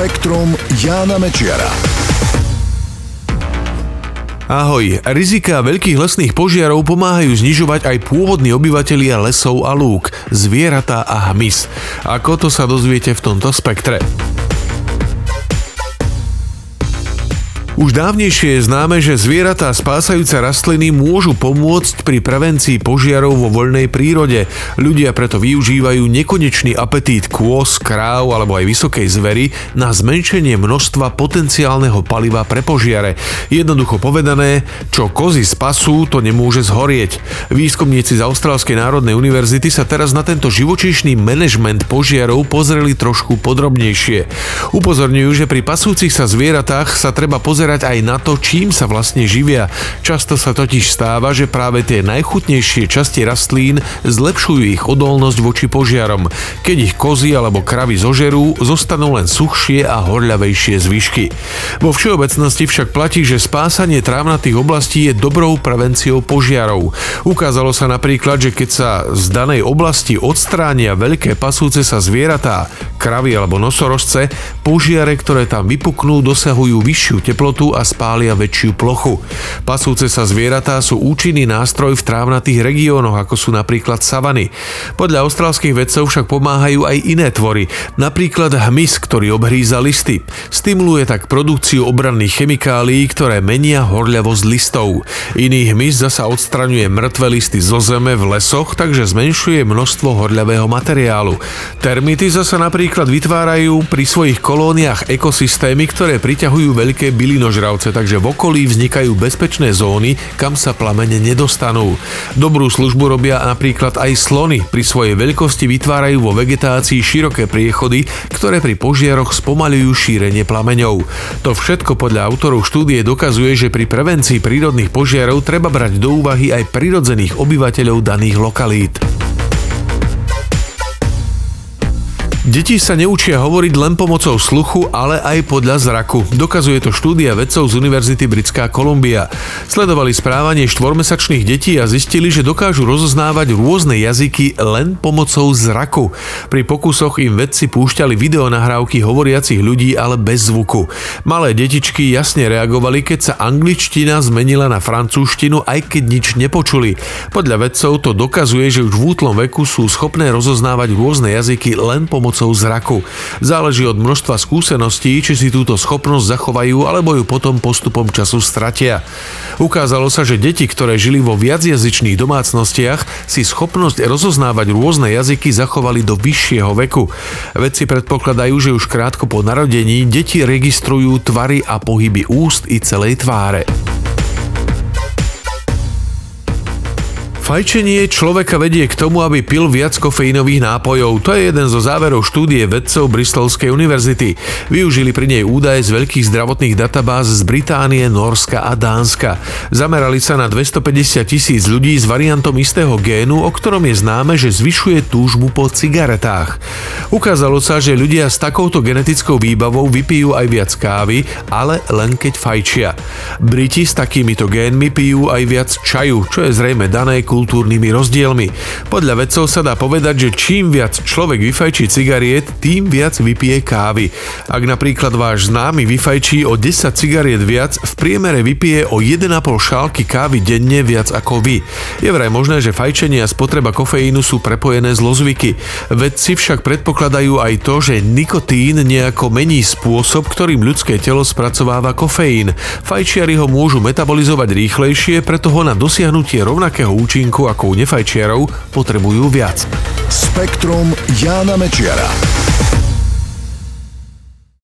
Spektrum Jána Mečiara. Ahoj, rizika veľkých lesných požiarov pomáhajú znižovať aj pôvodní obyvatelia lesov a lúk, zvieratá a hmyz. Ako to sa dozviete v tomto spektre. Už dávnejšie je známe, že zvieratá spásajúce rastliny môžu pomôcť pri prevencii požiarov vo voľnej prírode. Ľudia preto využívajú nekonečný apetít kôz, kráv alebo aj vysokej zvery na zmenšenie množstva potenciálneho paliva pre požiare. Jednoducho povedané, čo kozy spasú, to nemôže zhorieť. Výskumníci z Austrálskej národnej univerzity sa teraz na tento živočíšny manažment požiarov pozreli trošku podrobnejšie. Upozorňujú, že pri pasúcich sa zvieratách sa treba pozerať pozerať aj na to, čím sa vlastne živia. Často sa totiž stáva, že práve tie najchutnejšie časti rastlín zlepšujú ich odolnosť voči požiarom. Keď ich kozy alebo kravy zožerú, zostanú len suchšie a horľavejšie zvyšky. Vo všeobecnosti však platí, že spásanie trávnatých oblastí je dobrou prevenciou požiarov. Ukázalo sa napríklad, že keď sa z danej oblasti odstránia veľké pasúce sa zvieratá, kravy alebo nosorožce, požiare, ktoré tam vypuknú, dosahujú vyššiu teplotu a spália väčšiu plochu. Pasúce sa zvieratá sú účinný nástroj v trávnatých regiónoch, ako sú napríklad savany. Podľa austrálskych vedcov však pomáhajú aj iné tvory, napríklad hmyz, ktorý obhríza listy. Stimuluje tak produkciu obranných chemikálií, ktoré menia horľavosť listov. Iný hmyz zasa odstraňuje mŕtve listy zo zeme v lesoch, takže zmenšuje množstvo horľavého materiálu. Termity zasa napríklad vytvárajú pri svojich kolóniách ekosystémy, ktoré priťahujú veľké bylino bylinožravce, takže v okolí vznikajú bezpečné zóny, kam sa plamene nedostanú. Dobrú službu robia napríklad aj slony. Pri svojej veľkosti vytvárajú vo vegetácii široké priechody, ktoré pri požiaroch spomalujú šírenie plameňov. To všetko podľa autorov štúdie dokazuje, že pri prevencii prírodných požiarov treba brať do úvahy aj prirodzených obyvateľov daných lokalít. Deti sa neučia hovoriť len pomocou sluchu, ale aj podľa zraku. Dokazuje to štúdia vedcov z Univerzity Britská Kolumbia. Sledovali správanie štvormesačných detí a zistili, že dokážu rozoznávať rôzne jazyky len pomocou zraku. Pri pokusoch im vedci púšťali videonahrávky hovoriacich ľudí, ale bez zvuku. Malé detičky jasne reagovali, keď sa angličtina zmenila na francúzštinu, aj keď nič nepočuli. Podľa vedcov to dokazuje, že už v útlom veku sú schopné rozoznávať rôzne jazyky len pomocou pomocou zraku. Záleží od množstva skúseností, či si túto schopnosť zachovajú alebo ju potom postupom času stratia. Ukázalo sa, že deti, ktoré žili vo viacjazyčných domácnostiach, si schopnosť rozoznávať rôzne jazyky zachovali do vyššieho veku. Vedci predpokladajú, že už krátko po narodení deti registrujú tvary a pohyby úst i celej tváre. Fajčenie človeka vedie k tomu, aby pil viac kofeínových nápojov. To je jeden zo záverov štúdie vedcov Bristolskej univerzity. Využili pri nej údaje z veľkých zdravotných databáz z Británie, Norska a Dánska. Zamerali sa na 250 tisíc ľudí s variantom istého génu, o ktorom je známe, že zvyšuje túžbu po cigaretách. Ukázalo sa, že ľudia s takouto genetickou výbavou vypijú aj viac kávy, ale len keď fajčia. Briti s takýmito génmi pijú aj viac čaju, čo je zrejme dané kultúrnymi rozdielmi. Podľa vedcov sa dá povedať, že čím viac človek vyfajčí cigariet, tým viac vypije kávy. Ak napríklad váš známy vyfajčí o 10 cigariet viac, v priemere vypije o 1,5 šálky kávy denne viac ako vy. Je vraj možné, že fajčenie a spotreba kofeínu sú prepojené zlozvyky. Vedci však predpokladajú aj to, že nikotín nejako mení spôsob, ktorým ľudské telo spracováva kofeín. Fajčiari ho môžu metabolizovať rýchlejšie, preto ho na dosiahnutie rovnakého ako u nefajčiarov potrebujú viac. Spektrum Jána Mečiara.